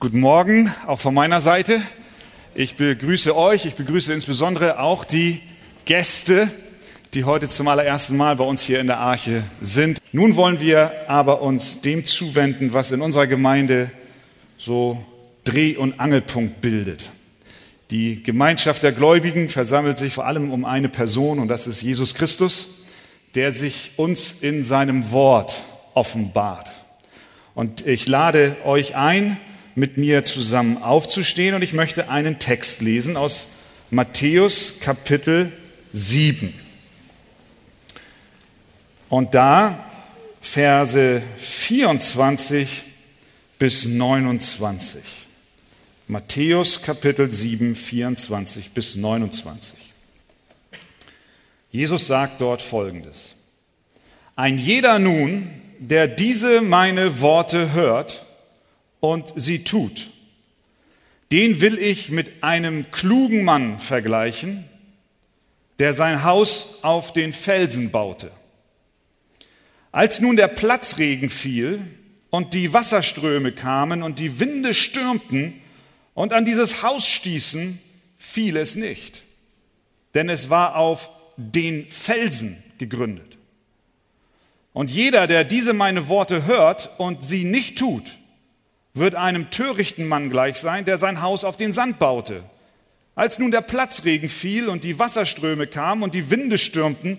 Guten Morgen, auch von meiner Seite. Ich begrüße euch, ich begrüße insbesondere auch die Gäste, die heute zum allerersten Mal bei uns hier in der Arche sind. Nun wollen wir aber uns dem zuwenden, was in unserer Gemeinde so Dreh- und Angelpunkt bildet. Die Gemeinschaft der Gläubigen versammelt sich vor allem um eine Person und das ist Jesus Christus, der sich uns in seinem Wort offenbart. Und ich lade euch ein, mit mir zusammen aufzustehen und ich möchte einen Text lesen aus Matthäus Kapitel 7. Und da Verse 24 bis 29. Matthäus Kapitel 7, 24 bis 29. Jesus sagt dort Folgendes. Ein jeder nun, der diese meine Worte hört und sie tut. Den will ich mit einem klugen Mann vergleichen, der sein Haus auf den Felsen baute. Als nun der Platzregen fiel und die Wasserströme kamen und die Winde stürmten und an dieses Haus stießen, fiel es nicht, denn es war auf den Felsen gegründet. Und jeder, der diese meine Worte hört und sie nicht tut, wird einem törichten Mann gleich sein, der sein Haus auf den Sand baute. Als nun der Platzregen fiel und die Wasserströme kamen und die Winde stürmten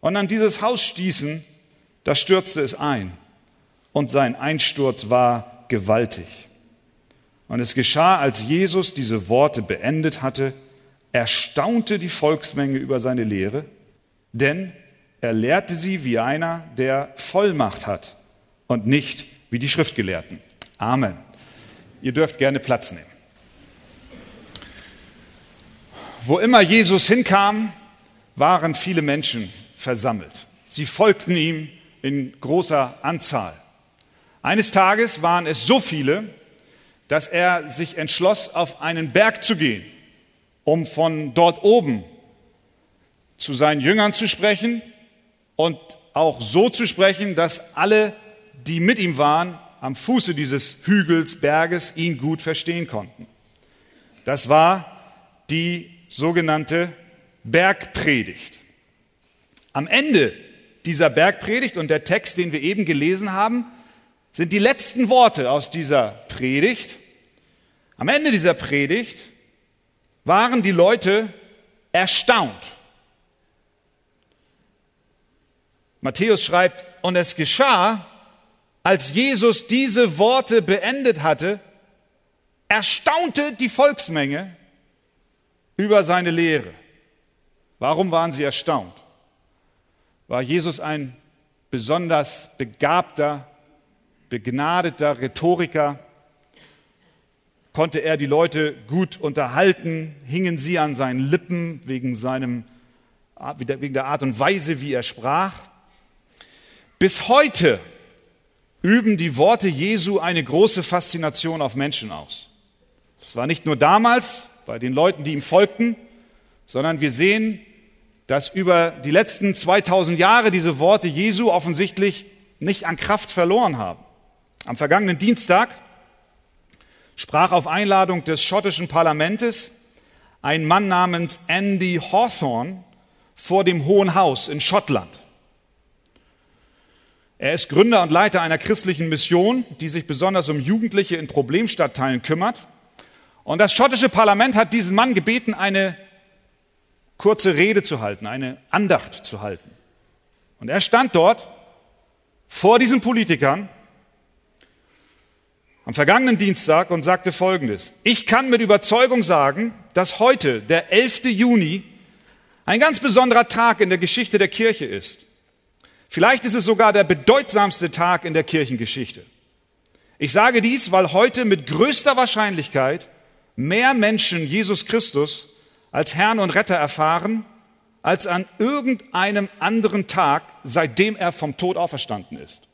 und an dieses Haus stießen, da stürzte es ein. Und sein Einsturz war gewaltig. Und es geschah, als Jesus diese Worte beendet hatte, erstaunte die Volksmenge über seine Lehre, denn er lehrte sie wie einer, der Vollmacht hat und nicht wie die Schriftgelehrten. Amen. Ihr dürft gerne Platz nehmen. Wo immer Jesus hinkam, waren viele Menschen versammelt. Sie folgten ihm in großer Anzahl. Eines Tages waren es so viele, dass er sich entschloss, auf einen Berg zu gehen, um von dort oben zu seinen Jüngern zu sprechen und auch so zu sprechen, dass alle, die mit ihm waren, am Fuße dieses Hügels, Berges ihn gut verstehen konnten. Das war die sogenannte Bergpredigt. Am Ende dieser Bergpredigt und der Text, den wir eben gelesen haben, sind die letzten Worte aus dieser Predigt. Am Ende dieser Predigt waren die Leute erstaunt. Matthäus schreibt, und es geschah, als Jesus diese Worte beendet hatte, erstaunte die Volksmenge über seine Lehre. Warum waren sie erstaunt? War Jesus ein besonders begabter, begnadeter Rhetoriker? Konnte er die Leute gut unterhalten? Hingen sie an seinen Lippen wegen, seinem, wegen der Art und Weise, wie er sprach? Bis heute üben die Worte Jesu eine große Faszination auf Menschen aus. Das war nicht nur damals bei den Leuten, die ihm folgten, sondern wir sehen, dass über die letzten 2000 Jahre diese Worte Jesu offensichtlich nicht an Kraft verloren haben. Am vergangenen Dienstag sprach auf Einladung des schottischen Parlamentes ein Mann namens Andy Hawthorne vor dem Hohen Haus in Schottland. Er ist Gründer und Leiter einer christlichen Mission, die sich besonders um Jugendliche in Problemstadtteilen kümmert. Und das schottische Parlament hat diesen Mann gebeten, eine kurze Rede zu halten, eine Andacht zu halten. Und er stand dort vor diesen Politikern am vergangenen Dienstag und sagte Folgendes. Ich kann mit Überzeugung sagen, dass heute, der 11. Juni, ein ganz besonderer Tag in der Geschichte der Kirche ist. Vielleicht ist es sogar der bedeutsamste Tag in der Kirchengeschichte. Ich sage dies, weil heute mit größter Wahrscheinlichkeit mehr Menschen Jesus Christus als Herrn und Retter erfahren, als an irgendeinem anderen Tag, seitdem er vom Tod auferstanden ist.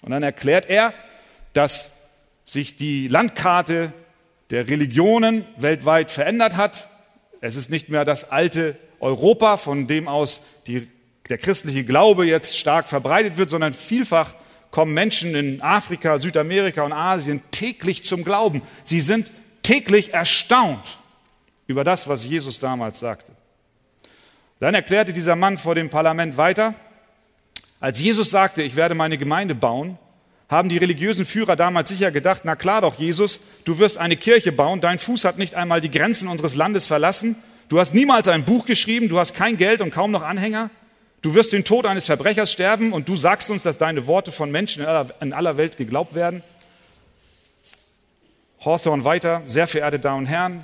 Und dann erklärt er, dass sich die Landkarte der Religionen weltweit verändert hat. Es ist nicht mehr das alte Europa, von dem aus die der christliche Glaube jetzt stark verbreitet wird, sondern vielfach kommen Menschen in Afrika, Südamerika und Asien täglich zum Glauben. Sie sind täglich erstaunt über das, was Jesus damals sagte. Dann erklärte dieser Mann vor dem Parlament weiter, als Jesus sagte, ich werde meine Gemeinde bauen, haben die religiösen Führer damals sicher gedacht, na klar doch, Jesus, du wirst eine Kirche bauen, dein Fuß hat nicht einmal die Grenzen unseres Landes verlassen, du hast niemals ein Buch geschrieben, du hast kein Geld und kaum noch Anhänger, du wirst den Tod eines Verbrechers sterben und du sagst uns, dass deine Worte von Menschen in aller, Welt geglaubt werden. Hawthorne weiter, sehr verehrte Damen und Herren,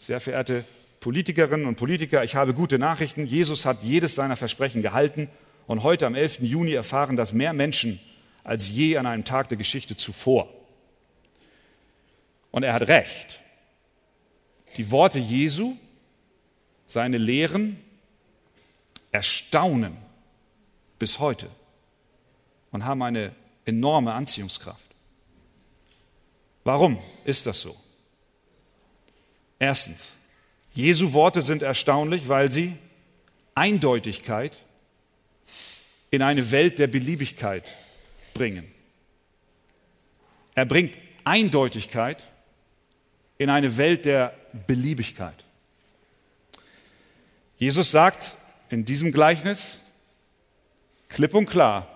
sehr verehrte Politikerinnen und Politiker, ich habe gute Nachrichten. Jesus hat jedes seiner Versprechen gehalten und heute am 11. Juni erfahren das mehr Menschen als je an einem Tag der Geschichte zuvor. Und er hat recht. Die Worte Jesu, seine Lehren erstaunen bis heute und haben eine enorme Anziehungskraft. Warum ist das so? Erstens, Jesu Worte sind erstaunlich, weil sie Eindeutigkeit in eine Welt der Beliebigkeit bringen. Er bringt Eindeutigkeit in eine Welt der Beliebigkeit. Jesus sagt in diesem Gleichnis klipp und klar,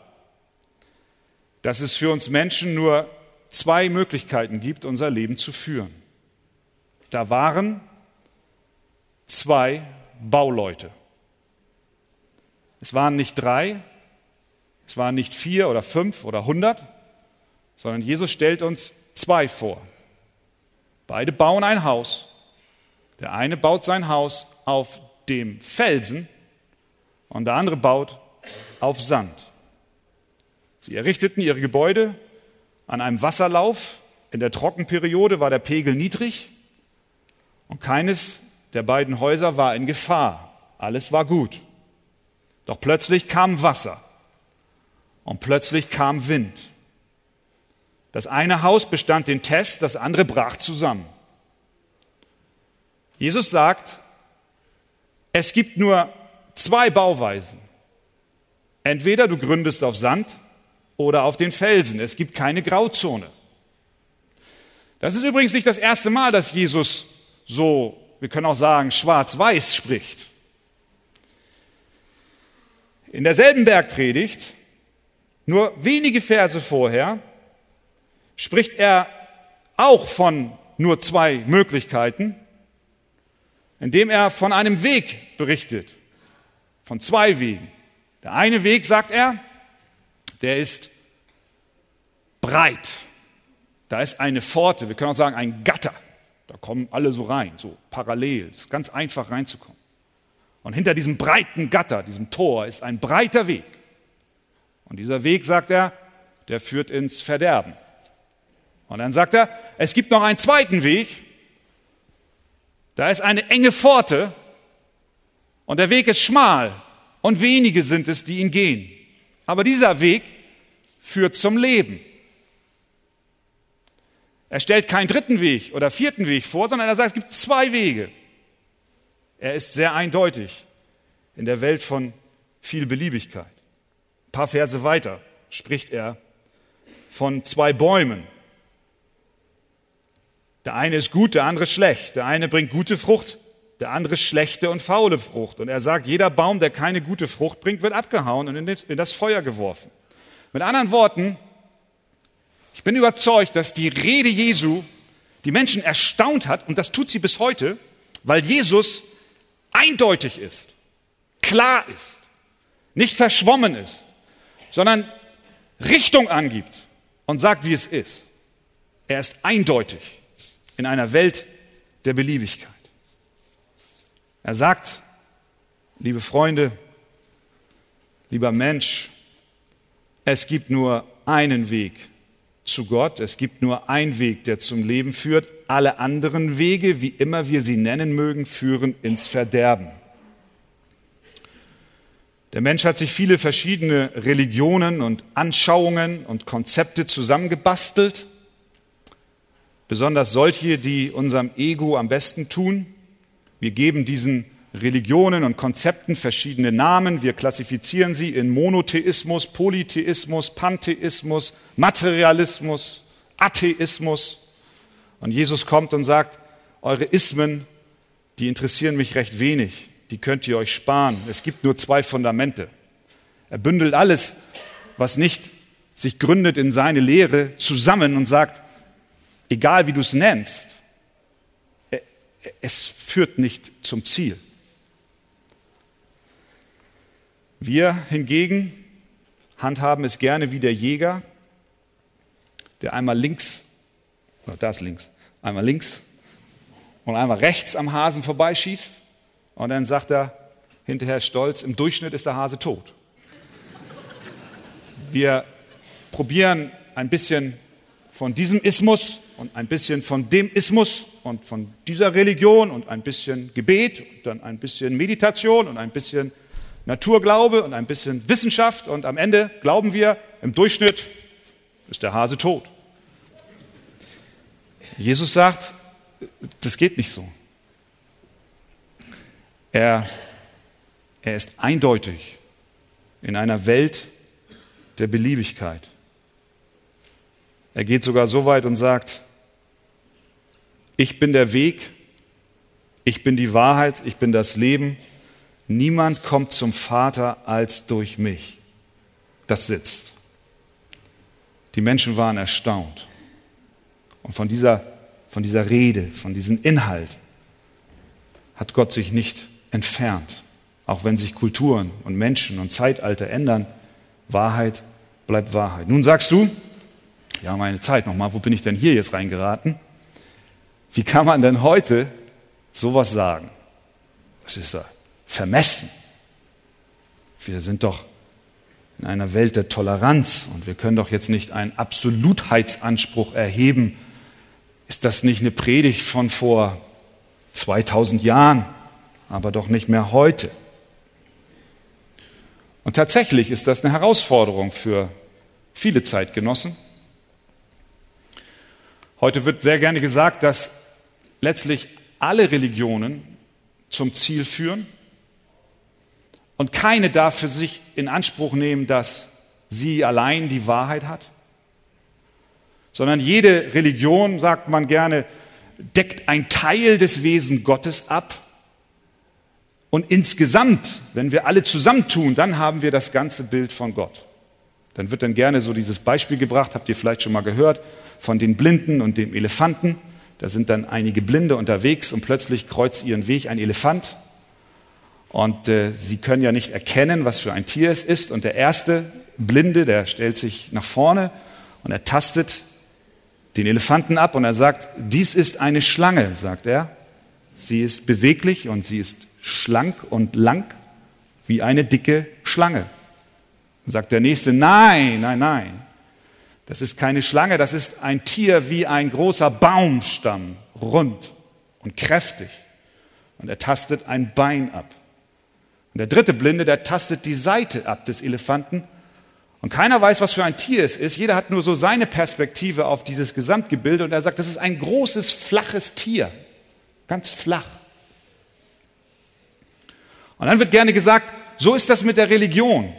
dass es für uns Menschen nur zwei Möglichkeiten gibt, unser Leben zu führen. Da waren zwei Bauleute. Es waren nicht drei, es waren nicht vier oder fünf oder hundert, sondern Jesus stellt uns zwei vor. Beide bauen ein Haus. Der eine baut sein Haus auf dem Felsen und der andere baut auf Sand. Sie errichteten ihre Gebäude an einem Wasserlauf. In der Trockenperiode war der Pegel niedrig und keines der beiden Häuser war in Gefahr. Alles war gut. Doch plötzlich kam Wasser und plötzlich kam Wind. Das eine Haus bestand den Test, das andere brach zusammen. Jesus sagt, es gibt nur zwei Bauweisen. Entweder du gründest auf Sand oder auf den Felsen. Es gibt keine Grauzone. Das ist übrigens nicht das erste Mal, dass Jesus so, wir können auch sagen, schwarz-weiß spricht. In derselben Bergpredigt nur wenige Verse vorher spricht er auch von nur zwei Möglichkeiten, indem er von einem Weg berichtet, von zwei Wegen. Der eine Weg, sagt er, der ist breit. Da ist eine Pforte, wir können auch sagen ein Gatter. Da kommen alle so rein, so parallel. Es ist ganz einfach reinzukommen. Und hinter diesem breiten Gatter, diesem Tor, ist ein breiter Weg. Und dieser Weg, sagt er, der führt ins Verderben. Und dann sagt er, es gibt noch einen zweiten Weg. Da ist eine enge Pforte und der Weg ist schmal und wenige sind es, die ihn gehen. Aber dieser Weg führt zum Leben. Er stellt keinen dritten Weg oder vierten Weg vor, sondern er sagt, es gibt zwei Wege. Er ist sehr eindeutig in der Welt von viel Beliebigkeit paar Verse weiter spricht er von zwei Bäumen. Der eine ist gut, der andere schlecht. Der eine bringt gute Frucht, der andere schlechte und faule Frucht. Und er sagt, jeder Baum, der keine gute Frucht bringt, wird abgehauen und in das Feuer geworfen. Mit anderen Worten, ich bin überzeugt, dass die Rede Jesu die Menschen erstaunt hat, und das tut sie bis heute, weil Jesus eindeutig ist, klar ist, nicht verschwommen ist sondern Richtung angibt und sagt, wie es ist. Er ist eindeutig in einer Welt der Beliebigkeit. Er sagt, liebe Freunde, lieber Mensch, es gibt nur einen Weg zu Gott, es gibt nur einen Weg, der zum Leben führt. Alle anderen Wege, wie immer wir sie nennen mögen, führen ins Verderben. Der Mensch hat sich viele verschiedene Religionen und Anschauungen und Konzepte zusammengebastelt, besonders solche, die unserem Ego am besten tun. Wir geben diesen Religionen und Konzepten verschiedene Namen. Wir klassifizieren sie in Monotheismus, Polytheismus, Pantheismus, Materialismus, Atheismus. Und Jesus kommt und sagt, eure Ismen, die interessieren mich recht wenig, die könnt ihr euch sparen. Es gibt nur zwei Fundamente. Er bündelt alles, was nicht sich gründet in seine Lehre, zusammen und sagt, egal wie du es nennst, es führt nicht zum Ziel. Wir hingegen handhaben es gerne wie der Jäger, der einmal links, oh, da ist links, einmal links und einmal rechts am Hasen vorbeischießt und dann sagt er hinterher stolz, im Durchschnitt ist der Hase tot. Wir probieren ein bisschen von diesem Ismus und ein bisschen von dem Ismus und von dieser Religion und ein bisschen Gebet und dann ein bisschen Meditation und ein bisschen Naturglaube und ein bisschen Wissenschaft und am Ende glauben wir, im Durchschnitt ist der Hase tot. Jesus sagt, das geht nicht so. Er, er ist eindeutig in einer Welt der Beliebigkeit. Er geht sogar so weit und sagt, ich bin der Weg, ich bin die Wahrheit, ich bin das Leben. Niemand kommt zum Vater als durch mich. Das sitzt. Die Menschen waren erstaunt. Und von dieser, von dieser Rede, von diesem Inhalt hat Gott sich nicht entfernt. Auch wenn sich Kulturen und Menschen und Zeitalter ändern, Wahrheit bleibt Wahrheit. Nun sagst du, ja, meine Zeit nochmal, wo bin ich denn hier jetzt reingeraten? Wie kann man denn heute sowas sagen? Das ist ja vermessen. Wir sind doch in einer Welt der Toleranz und wir können doch jetzt nicht einen Absolutheitsanspruch erheben. Ist das nicht eine Predigt von vor 2000 Jahren, aber doch nicht mehr heute? Und tatsächlich ist das eine Herausforderung für viele Zeitgenossen. Heute wird sehr gerne gesagt, dass letztlich alle Religionen zum Ziel führen und keine darf für sich in Anspruch nehmen, dass sie allein die Wahrheit hat, sondern jede Religion, sagt man gerne, deckt ein Teil des Wesens Gottes ab und insgesamt, wenn wir alle zusammentun, dann haben wir das ganze Bild von Gott. Dann wird dann gerne so dieses Beispiel gebracht, habt ihr vielleicht schon mal gehört, von den Blinden und dem Elefanten. Da sind dann einige Blinde unterwegs und plötzlich kreuzt ihren Weg ein Elefant. Und äh, sie können ja nicht erkennen, was für ein Tier es ist. Und der erste Blinde, der stellt sich nach vorne und er tastet den Elefanten ab und er sagt, dies ist eine Schlange, sagt er. Sie ist beweglich und sie ist schlank und lang wie eine dicke Schlange. Sagt der nächste, nein, nein, nein. Das ist keine Schlange, das ist ein Tier wie ein großer Baumstamm, rund und kräftig. Und er tastet ein Bein ab. Und der dritte Blinde, der tastet die Seite ab des Elefanten. Und keiner weiß, was für ein Tier es ist. Jeder hat nur so seine Perspektive auf dieses Gesamtgebilde. Und er sagt, das ist ein großes, flaches Tier. Ganz flach. Und dann wird gerne gesagt, so ist das mit der Religion.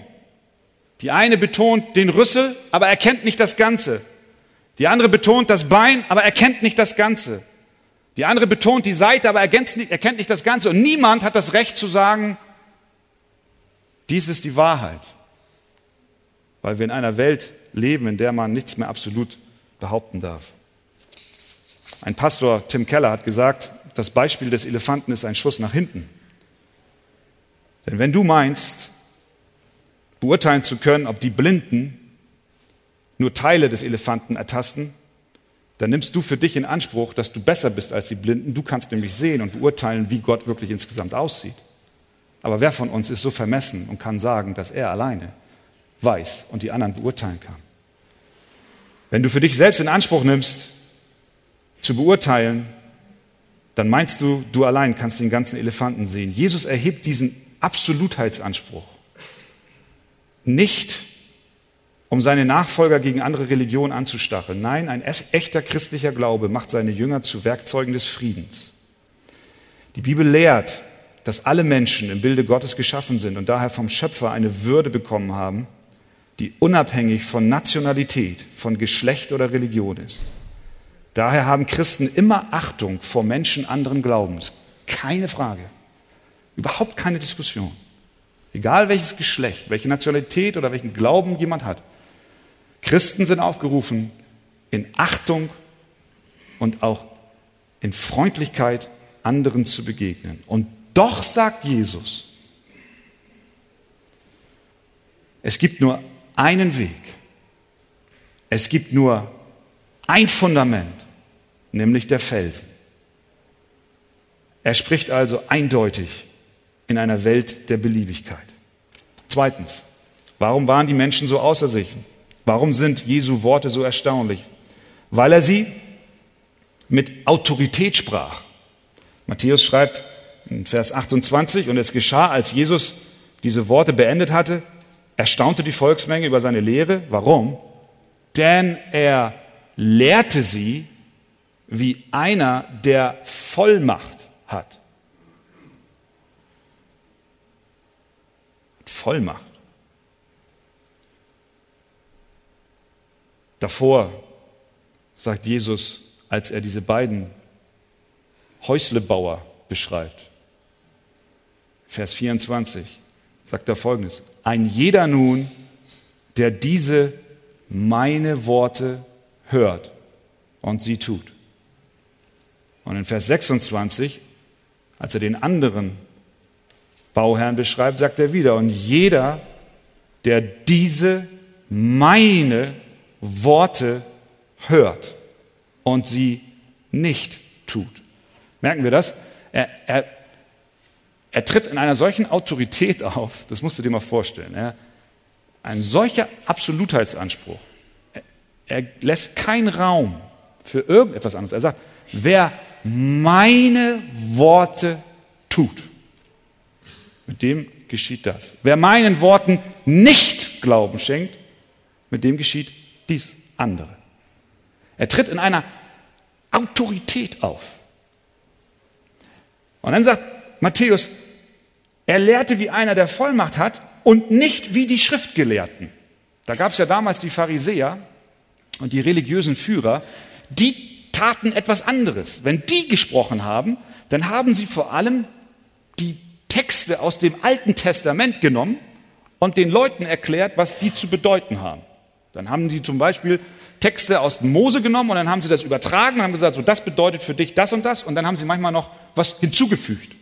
Die eine betont den Rüssel, aber erkennt nicht das Ganze. Die andere betont das Bein, aber erkennt nicht das Ganze. Die andere betont die Seite, aber erkennt nicht das Ganze. Und niemand hat das Recht zu sagen, dies ist die Wahrheit. Weil wir in einer Welt leben, in der man nichts mehr absolut behaupten darf. Ein Pastor, Tim Keller, hat gesagt, das Beispiel des Elefanten ist ein Schuss nach hinten. Denn wenn du meinst, beurteilen zu können, ob die Blinden nur Teile des Elefanten ertasten, dann nimmst du für dich in Anspruch, dass du besser bist als die Blinden. Du kannst nämlich sehen und beurteilen, wie Gott wirklich insgesamt aussieht. Aber wer von uns ist so vermessen und kann sagen, dass er alleine weiß und die anderen beurteilen kann? Wenn du für dich selbst in Anspruch nimmst, zu beurteilen, dann meinst du, du allein kannst den ganzen Elefanten sehen. Jesus erhebt diesen Absolutheitsanspruch nicht, um seine Nachfolger gegen andere Religionen anzustacheln. Nein, ein echter christlicher Glaube macht seine Jünger zu Werkzeugen des Friedens. Die Bibel lehrt, dass alle Menschen im Bilde Gottes geschaffen sind und daher vom Schöpfer eine Würde bekommen haben, die unabhängig von Nationalität, von Geschlecht oder Religion ist. Daher haben Christen immer Achtung vor Menschen anderen Glaubens. Keine Frage. Überhaupt keine Diskussion. Egal welches Geschlecht, welche Nationalität oder welchen Glauben jemand hat. Christen sind aufgerufen, in Achtung und auch in Freundlichkeit anderen zu begegnen. Und doch sagt Jesus, es gibt nur einen Weg. Es gibt nur ein Fundament, nämlich der Felsen. Er spricht also eindeutig in einer Welt der Beliebigkeit. Zweitens, warum waren die Menschen so außer sich? Warum sind Jesu Worte so erstaunlich? Weil er sie mit Autorität sprach. Matthäus schreibt in Vers 28, und es geschah, als Jesus diese Worte beendet hatte, erstaunte die Volksmenge über seine Lehre. Warum? Denn er lehrte sie wie einer, der Vollmacht hat. Vollmacht. Davor sagt Jesus, als er diese beiden Häuslebauer beschreibt, Vers 24, sagt er folgendes. Ein jeder nun, der diese meine Worte hört und sie tut. Und in Vers 26, als er den anderen Bauherrn beschreibt, sagt er wieder, und jeder, der diese meine Worte hört und sie nicht tut. Merken wir das? Er, er, er tritt in einer solchen Autorität auf, das musst du dir mal vorstellen. Ja? Ein solcher Absolutheitsanspruch. Er, er lässt keinen Raum für irgendetwas anderes. Er sagt, wer meine Worte tut, mit dem geschieht das. Wer meinen Worten nicht Glauben schenkt, mit dem geschieht dies andere. Er tritt in einer Autorität auf. Und dann sagt Matthäus, er lehrte wie einer, der Vollmacht hat und nicht wie die Schriftgelehrten. Da gab es ja damals die Pharisäer und die religiösen Führer, die taten etwas anderes. Wenn die gesprochen haben, dann haben sie vor allem die Texte aus dem Alten Testament genommen und den Leuten erklärt, was die zu bedeuten haben. Dann haben sie zum Beispiel Texte aus Mose genommen und dann haben sie das übertragen und haben gesagt, so das bedeutet für dich das und das und dann haben sie manchmal noch was hinzugefügt.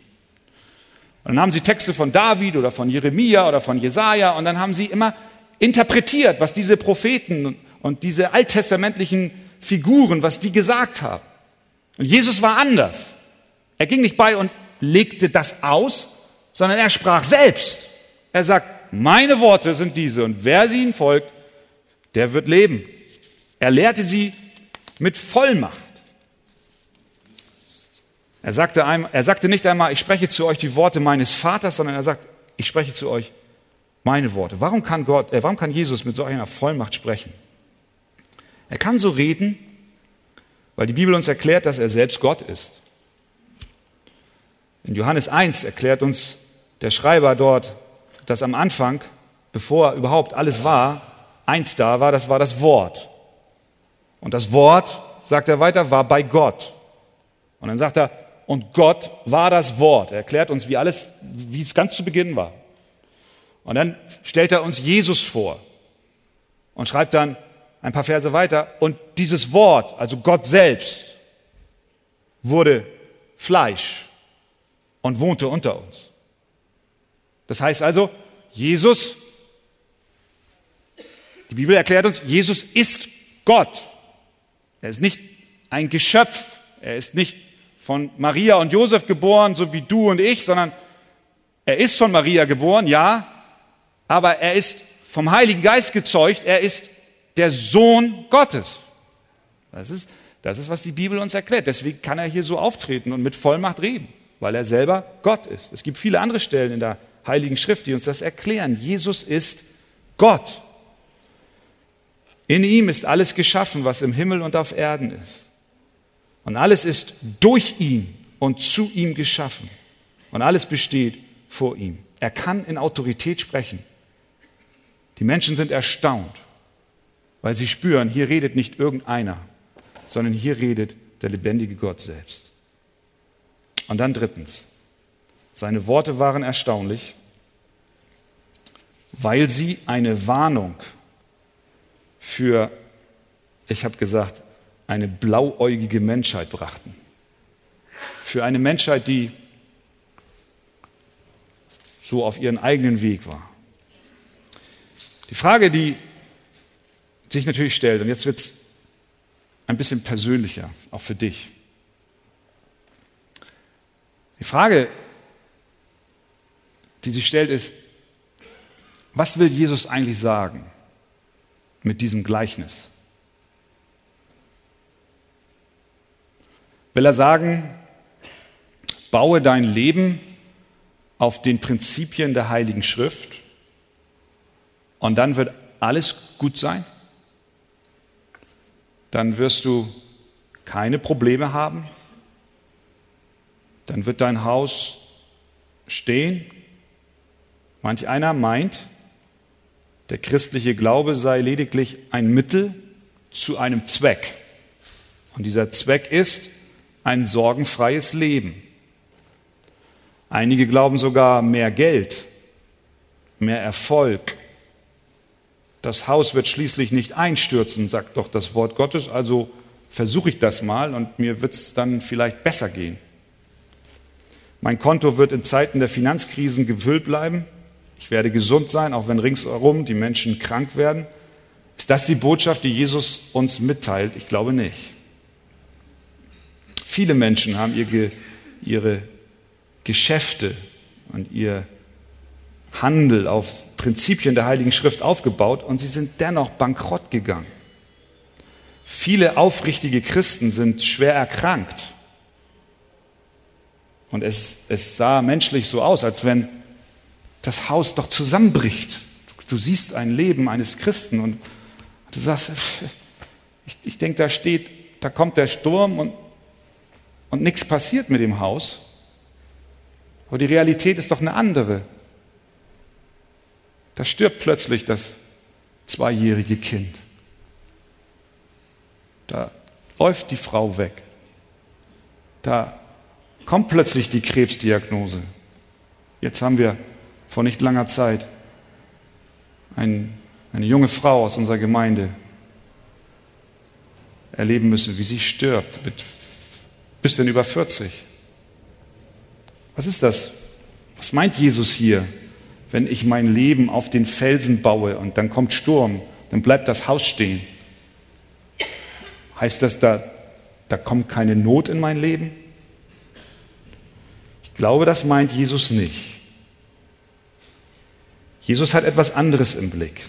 Und dann haben sie Texte von David oder von Jeremia oder von Jesaja und dann haben sie immer interpretiert, was diese Propheten und diese alttestamentlichen Figuren, was die gesagt haben. Und Jesus war anders. Er ging nicht bei und legte das aus, sondern er sprach selbst. Er sagt, meine Worte sind diese und wer sie ihnen folgt, der wird leben. Er lehrte sie mit Vollmacht. Er sagte, einmal, er sagte nicht einmal, ich spreche zu euch die Worte meines Vaters, sondern er sagt, ich spreche zu euch meine Worte. Warum kann, Gott, äh, warum kann Jesus mit so einer Vollmacht sprechen? Er kann so reden, weil die Bibel uns erklärt, dass er selbst Gott ist. In Johannes 1 erklärt uns der Schreiber dort, dass am Anfang, bevor überhaupt alles war, eins da war, das war das Wort. Und das Wort, sagt er weiter, war bei Gott. Und dann sagt er, und Gott war das Wort. Er erklärt uns, wie alles, wie es ganz zu Beginn war. Und dann stellt er uns Jesus vor und schreibt dann ein paar Verse weiter, und dieses Wort, also Gott selbst, wurde Fleisch und wohnte unter uns. Das heißt also, Jesus, die Bibel erklärt uns, Jesus ist Gott. Er ist nicht ein Geschöpf, er ist nicht von Maria und Josef geboren, so wie du und ich, sondern er ist von Maria geboren, ja, aber er ist vom Heiligen Geist gezeugt, er ist der Sohn Gottes. Das ist, das ist, was die Bibel uns erklärt. Deswegen kann er hier so auftreten und mit Vollmacht reden, weil er selber Gott ist. Es gibt viele andere Stellen in der Heiligen Schrift, die uns das erklären. Jesus ist Gott. In ihm ist alles geschaffen, was im Himmel und auf Erden ist. Und alles ist durch ihn und zu ihm geschaffen. Und alles besteht vor ihm. Er kann in Autorität sprechen. Die Menschen sind erstaunt, weil sie spüren, hier redet nicht irgendeiner, sondern hier redet der lebendige Gott selbst. Und dann drittens, seine Worte waren erstaunlich, weil sie eine Warnung für, ich habe gesagt, eine blauäugige Menschheit brachten. Für eine Menschheit, die so auf ihren eigenen Weg war. Die Frage, die sich natürlich stellt, und jetzt wird es ein bisschen persönlicher, auch für dich. Die Frage, die sich stellt, ist, was will Jesus eigentlich sagen mit diesem Gleichnis? Will er sagen, baue dein Leben auf den Prinzipien der Heiligen Schrift und dann wird alles gut sein? Dann wirst du keine Probleme haben? Dann wird dein Haus stehen? Manch einer meint, der christliche Glaube sei lediglich ein Mittel zu einem Zweck. Und dieser Zweck ist ein sorgenfreies Leben. Einige glauben sogar mehr Geld, mehr Erfolg. Das Haus wird schließlich nicht einstürzen, sagt doch das Wort Gottes, also versuche ich das mal und mir wird es dann vielleicht besser gehen. Mein Konto wird in Zeiten der Finanzkrisen gefüllt bleiben. Ich werde gesund sein, auch wenn ringsherum die Menschen krank werden. Ist das die Botschaft, die Jesus uns mitteilt? Ich glaube nicht. Viele Menschen haben ihre, ihre Geschäfte und ihr Handel auf Prinzipien der Heiligen Schrift aufgebaut und sie sind dennoch bankrott gegangen. Viele aufrichtige Christen sind schwer erkrankt. Und es, es sah menschlich so aus, als wenn das Haus doch zusammenbricht. Du siehst ein Leben eines Christen und du sagst, ich, ich denke, da steht, da kommt der Sturm und, und nichts passiert mit dem Haus. Aber die Realität ist doch eine andere. Da stirbt plötzlich das zweijährige Kind. Da läuft die Frau weg. Da kommt plötzlich die Krebsdiagnose. Jetzt haben wir vor nicht langer Zeit ein, eine junge Frau aus unserer Gemeinde erleben müssen, wie sie stirbt, mit bisschen über 40. Was ist das? Was meint Jesus hier, wenn ich mein Leben auf den Felsen baue und dann kommt Sturm, dann bleibt das Haus stehen? Heißt das, da, da kommt keine Not in mein Leben? Ich glaube, das meint Jesus nicht. Jesus hat etwas anderes im Blick.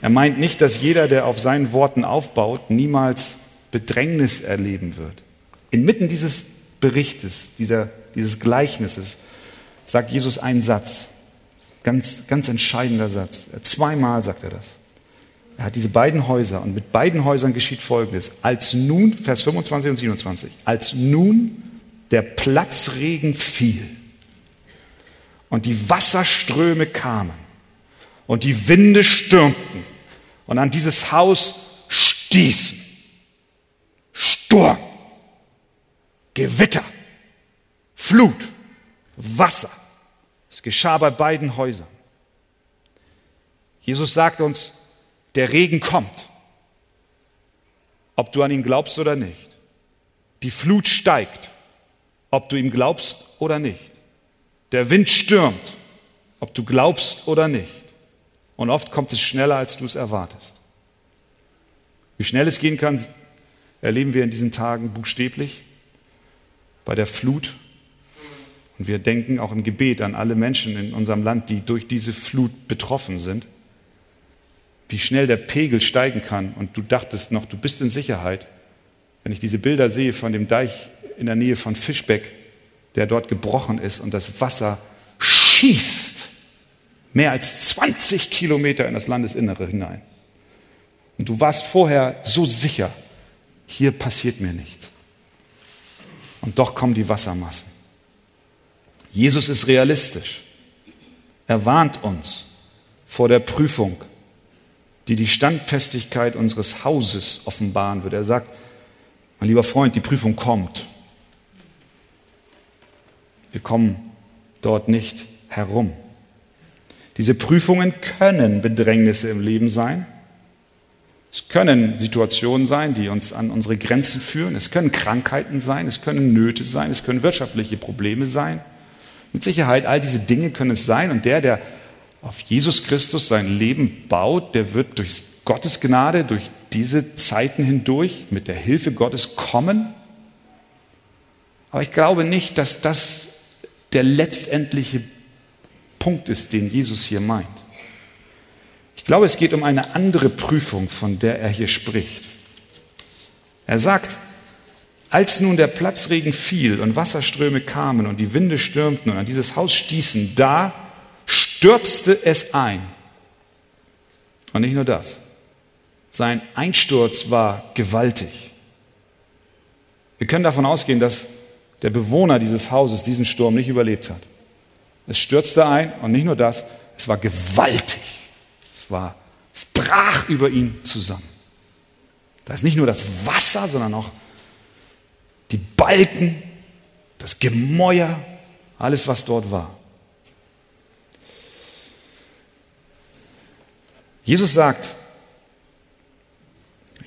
Er meint nicht, dass jeder, der auf seinen Worten aufbaut, niemals Bedrängnis erleben wird. Inmitten dieses Berichtes, dieser, dieses Gleichnisses, sagt Jesus einen Satz. Ganz, ganz entscheidender Satz. Zweimal sagt er das. Er hat diese beiden Häuser und mit beiden Häusern geschieht Folgendes. Als nun, Vers 25 und 27, als nun der Platzregen fiel, und die Wasserströme kamen und die Winde stürmten und an dieses Haus stießen. Sturm, Gewitter, Flut, Wasser. Es geschah bei beiden Häusern. Jesus sagt uns, der Regen kommt, ob du an ihn glaubst oder nicht. Die Flut steigt, ob du ihm glaubst oder nicht. Der Wind stürmt, ob du glaubst oder nicht. Und oft kommt es schneller, als du es erwartest. Wie schnell es gehen kann, erleben wir in diesen Tagen buchstäblich bei der Flut. Und wir denken auch im Gebet an alle Menschen in unserem Land, die durch diese Flut betroffen sind. Wie schnell der Pegel steigen kann. Und du dachtest noch, du bist in Sicherheit. Wenn ich diese Bilder sehe von dem Deich in der Nähe von Fischbeck, der dort gebrochen ist und das Wasser schießt mehr als 20 Kilometer in das Landesinnere hinein. Und du warst vorher so sicher, hier passiert mir nichts. Und doch kommen die Wassermassen. Jesus ist realistisch. Er warnt uns vor der Prüfung, die die Standfestigkeit unseres Hauses offenbaren wird. Er sagt, mein lieber Freund, die Prüfung kommt. Wir kommen dort nicht herum. Diese Prüfungen können Bedrängnisse im Leben sein. Es können Situationen sein, die uns an unsere Grenzen führen. Es können Krankheiten sein, es können Nöte sein, es können wirtschaftliche Probleme sein. Mit Sicherheit, all diese Dinge können es sein. Und der, der auf Jesus Christus sein Leben baut, der wird durch Gottes Gnade, durch diese Zeiten hindurch mit der Hilfe Gottes kommen. Aber ich glaube nicht, dass das der letztendliche Punkt ist, den Jesus hier meint. Ich glaube, es geht um eine andere Prüfung, von der er hier spricht. Er sagt, als nun der Platzregen fiel und Wasserströme kamen und die Winde stürmten und an dieses Haus stießen, da stürzte es ein. Und nicht nur das. Sein Einsturz war gewaltig. Wir können davon ausgehen, dass der Bewohner dieses Hauses diesen Sturm nicht überlebt hat. Es stürzte ein und nicht nur das, es war gewaltig. Es war, es brach über ihn zusammen. Da ist nicht nur das Wasser, sondern auch die Balken, das Gemäuer, alles, was dort war. Jesus sagt,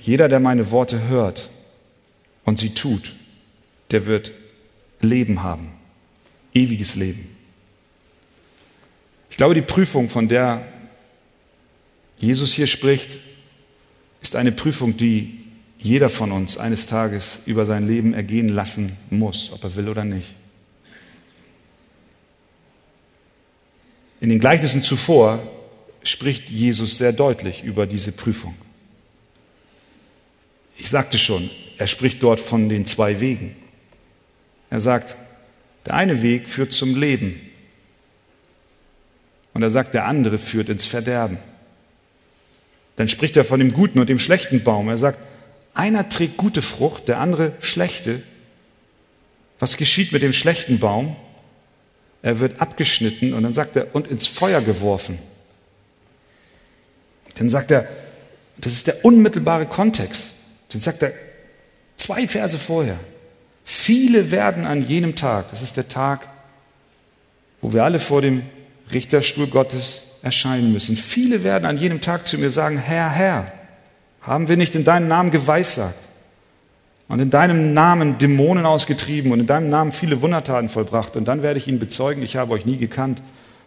jeder, der meine Worte hört und sie tut, der wird Leben haben, ewiges Leben. Ich glaube, die Prüfung, von der Jesus hier spricht, ist eine Prüfung, die jeder von uns eines Tages über sein Leben ergehen lassen muss, ob er will oder nicht. In den Gleichnissen zuvor spricht Jesus sehr deutlich über diese Prüfung. Ich sagte schon, er spricht dort von den zwei Wegen. Er sagt, der eine Weg führt zum Leben und er sagt, der andere führt ins Verderben. Dann spricht er von dem guten und dem schlechten Baum. Er sagt, einer trägt gute Frucht, der andere schlechte. Was geschieht mit dem schlechten Baum? Er wird abgeschnitten und dann sagt er, und ins Feuer geworfen. Dann sagt er, das ist der unmittelbare Kontext. Dann sagt er zwei Verse vorher. Viele werden an jenem Tag, das ist der Tag, wo wir alle vor dem Richterstuhl Gottes erscheinen müssen. Viele werden an jenem Tag zu mir sagen, Herr, Herr, haben wir nicht in deinem Namen geweissagt und in deinem Namen Dämonen ausgetrieben und in deinem Namen viele Wundertaten vollbracht? Und dann werde ich ihnen bezeugen, ich habe euch nie gekannt,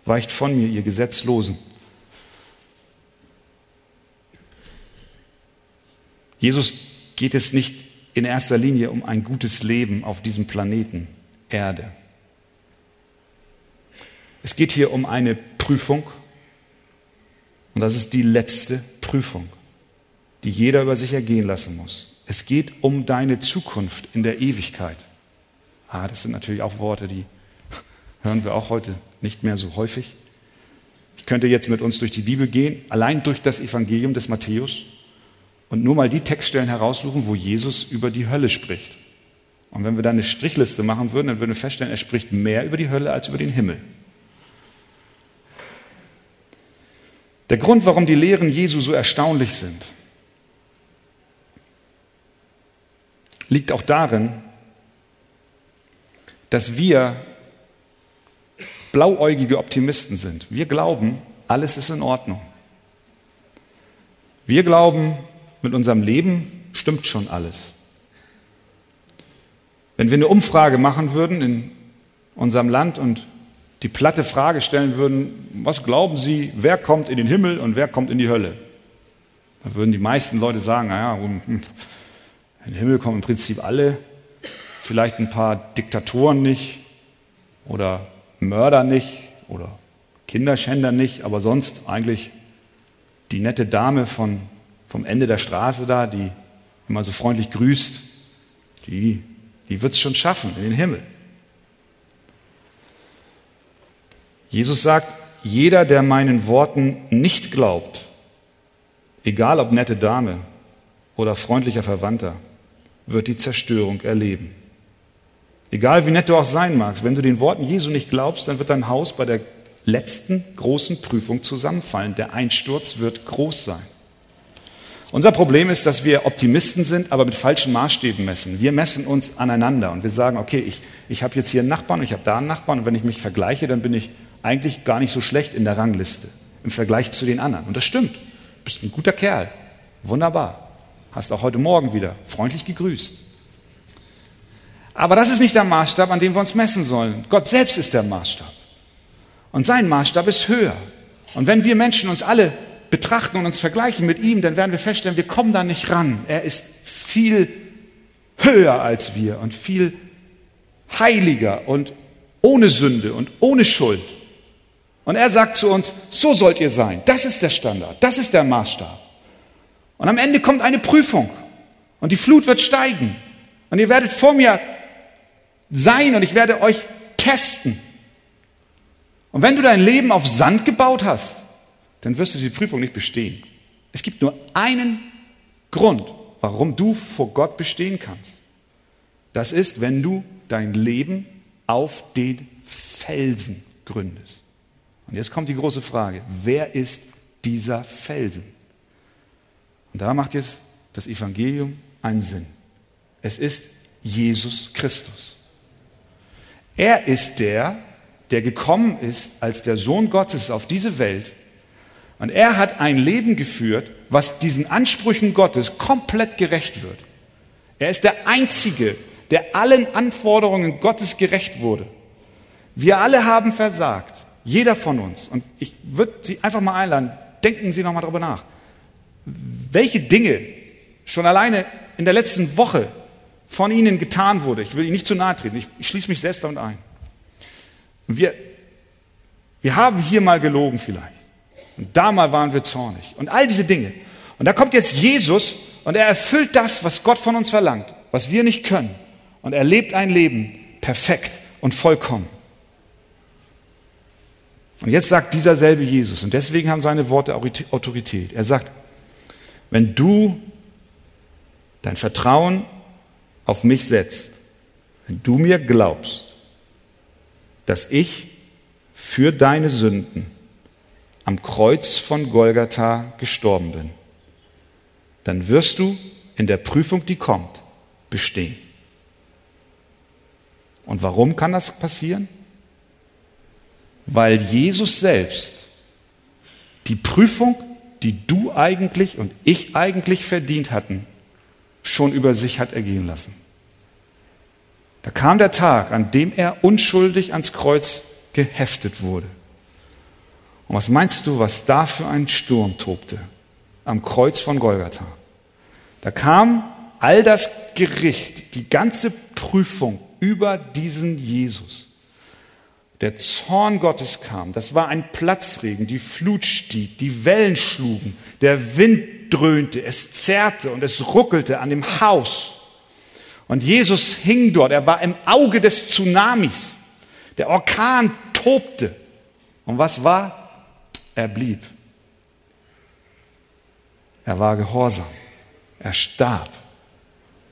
weicht von mir, ihr Gesetzlosen. Jesus geht es nicht in erster Linie um ein gutes Leben auf diesem Planeten Erde. Es geht hier um eine Prüfung und das ist die letzte Prüfung die jeder über sich ergehen lassen muss. Es geht um deine Zukunft in der Ewigkeit. Ah, das sind natürlich auch Worte, die hören wir auch heute nicht mehr so häufig. Ich könnte jetzt mit uns durch die Bibel gehen, allein durch das Evangelium des Matthäus und nur mal die Textstellen heraussuchen, wo Jesus über die Hölle spricht. Und wenn wir da eine Strichliste machen würden, dann würden wir feststellen, er spricht mehr über die Hölle als über den Himmel. Der Grund, warum die Lehren Jesu so erstaunlich sind, liegt auch darin, dass wir blauäugige Optimisten sind. Wir glauben, alles ist in Ordnung. Wir glauben, mit unserem Leben stimmt schon alles. Wenn wir eine Umfrage machen würden in unserem Land und die platte Frage stellen würden, was glauben Sie, wer kommt in den Himmel und wer kommt in die Hölle? Da würden die meisten Leute sagen, naja, in den Himmel kommen im Prinzip alle, vielleicht ein paar Diktatoren nicht oder Mörder nicht oder Kinderschänder nicht, aber sonst eigentlich die nette Dame von, vom Ende der Straße da, die immer so freundlich grüßt, die, die wird es schon schaffen in den Himmel. Jesus sagt, jeder, der meinen Worten nicht glaubt, egal ob nette Dame oder freundlicher Verwandter, wird die Zerstörung erleben. Egal wie nett du auch sein magst, wenn du den Worten Jesu nicht glaubst, dann wird dein Haus bei der letzten großen Prüfung zusammenfallen. Der Einsturz wird groß sein. Unser Problem ist, dass wir Optimisten sind, aber mit falschen Maßstäben messen. Wir messen uns aneinander und wir sagen, okay, ich, ich habe jetzt hier einen Nachbarn und ich habe da einen Nachbarn und wenn ich mich vergleiche, dann bin ich eigentlich gar nicht so schlecht in der Rangliste im Vergleich zu den anderen. Und das stimmt. Du bist ein guter Kerl. Wunderbar. Hast auch heute Morgen wieder freundlich gegrüßt. Aber das ist nicht der Maßstab, an dem wir uns messen sollen. Gott selbst ist der Maßstab. Und sein Maßstab ist höher. Und wenn wir Menschen uns alle betrachten und uns vergleichen mit ihm, dann werden wir feststellen, wir kommen da nicht ran. Er ist viel höher als wir und viel heiliger und ohne Sünde und ohne Schuld. Und er sagt zu uns, so sollt ihr sein. Das ist der Standard, das ist der Maßstab. Und am Ende kommt eine Prüfung und die Flut wird steigen. Und ihr werdet vor mir sein und ich werde euch testen. Und wenn du dein Leben auf Sand gebaut hast, dann wirst du diese Prüfung nicht bestehen. Es gibt nur einen Grund, warum du vor Gott bestehen kannst. Das ist, wenn du dein Leben auf den Felsen gründest. Und jetzt kommt die große Frage, wer ist dieser Felsen? Und da macht jetzt das Evangelium einen Sinn. Es ist Jesus Christus. Er ist der, der gekommen ist als der Sohn Gottes auf diese Welt, und er hat ein Leben geführt, was diesen Ansprüchen Gottes komplett gerecht wird. Er ist der Einzige, der allen Anforderungen Gottes gerecht wurde. Wir alle haben versagt, jeder von uns. Und ich würde Sie einfach mal einladen, denken Sie nochmal darüber nach. Welche Dinge schon alleine in der letzten Woche von Ihnen getan wurde. Ich will Ihnen nicht zu nahe treten, ich, schließe mich selbst damit ein. Wir, wir haben hier mal gelogen vielleicht. Und da mal waren wir zornig. Und all diese Dinge. Und da kommt jetzt Jesus und er erfüllt das, was Gott von uns verlangt, was wir nicht können. Und er lebt ein Leben perfekt und vollkommen. Und jetzt sagt dieser selbe Jesus, und deswegen haben seine Worte Autorität. Er sagt, wenn du dein Vertrauen auf mich setzt, wenn du mir glaubst, dass ich für deine Sünden am Kreuz von Golgatha gestorben bin, dann wirst du in der Prüfung, die kommt, bestehen. Und warum kann das passieren? Weil Jesus selbst die Prüfung, die du eigentlich und ich eigentlich verdient hatten, schon über sich hat ergehen lassen. Da kam der Tag, an dem er unschuldig ans Kreuz geheftet wurde. Und was meinst du, was da für ein Sturm tobte am Kreuz von Golgatha? Da kam all das Gericht, die ganze Prüfung über diesen Jesus. Der Zorn Gottes kam, das war ein Platzregen, die Flut stieg, die Wellen schlugen, der Wind dröhnte, es zerrte und es ruckelte an dem Haus. Und Jesus hing dort, er war im Auge des Tsunamis. Der Orkan tobte. Und was war? Er blieb. Er war gehorsam. Er starb.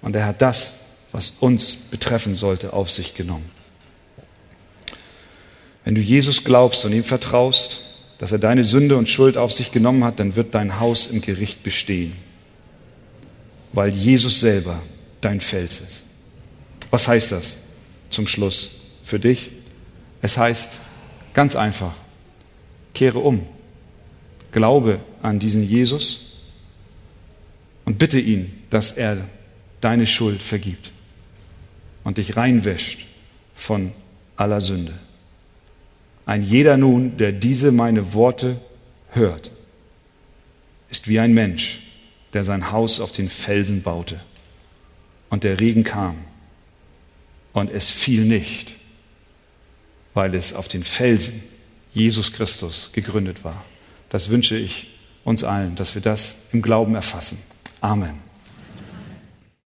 Und er hat das, was uns betreffen sollte, auf sich genommen. Wenn du Jesus glaubst und ihm vertraust, dass er deine Sünde und Schuld auf sich genommen hat, dann wird dein Haus im Gericht bestehen, weil Jesus selber dein Fels ist. Was heißt das zum Schluss für dich? Es heißt ganz einfach, kehre um. Glaube an diesen Jesus und bitte ihn, dass er deine Schuld vergibt und dich reinwäscht von aller Sünde. Ein jeder nun, der diese meine Worte hört, ist wie ein Mensch, der sein Haus auf den Felsen baute. Und der Regen kam und es fiel nicht, weil es auf den Felsen Jesus Christus gegründet war. Das wünsche ich uns allen, dass wir das im Glauben erfassen. Amen.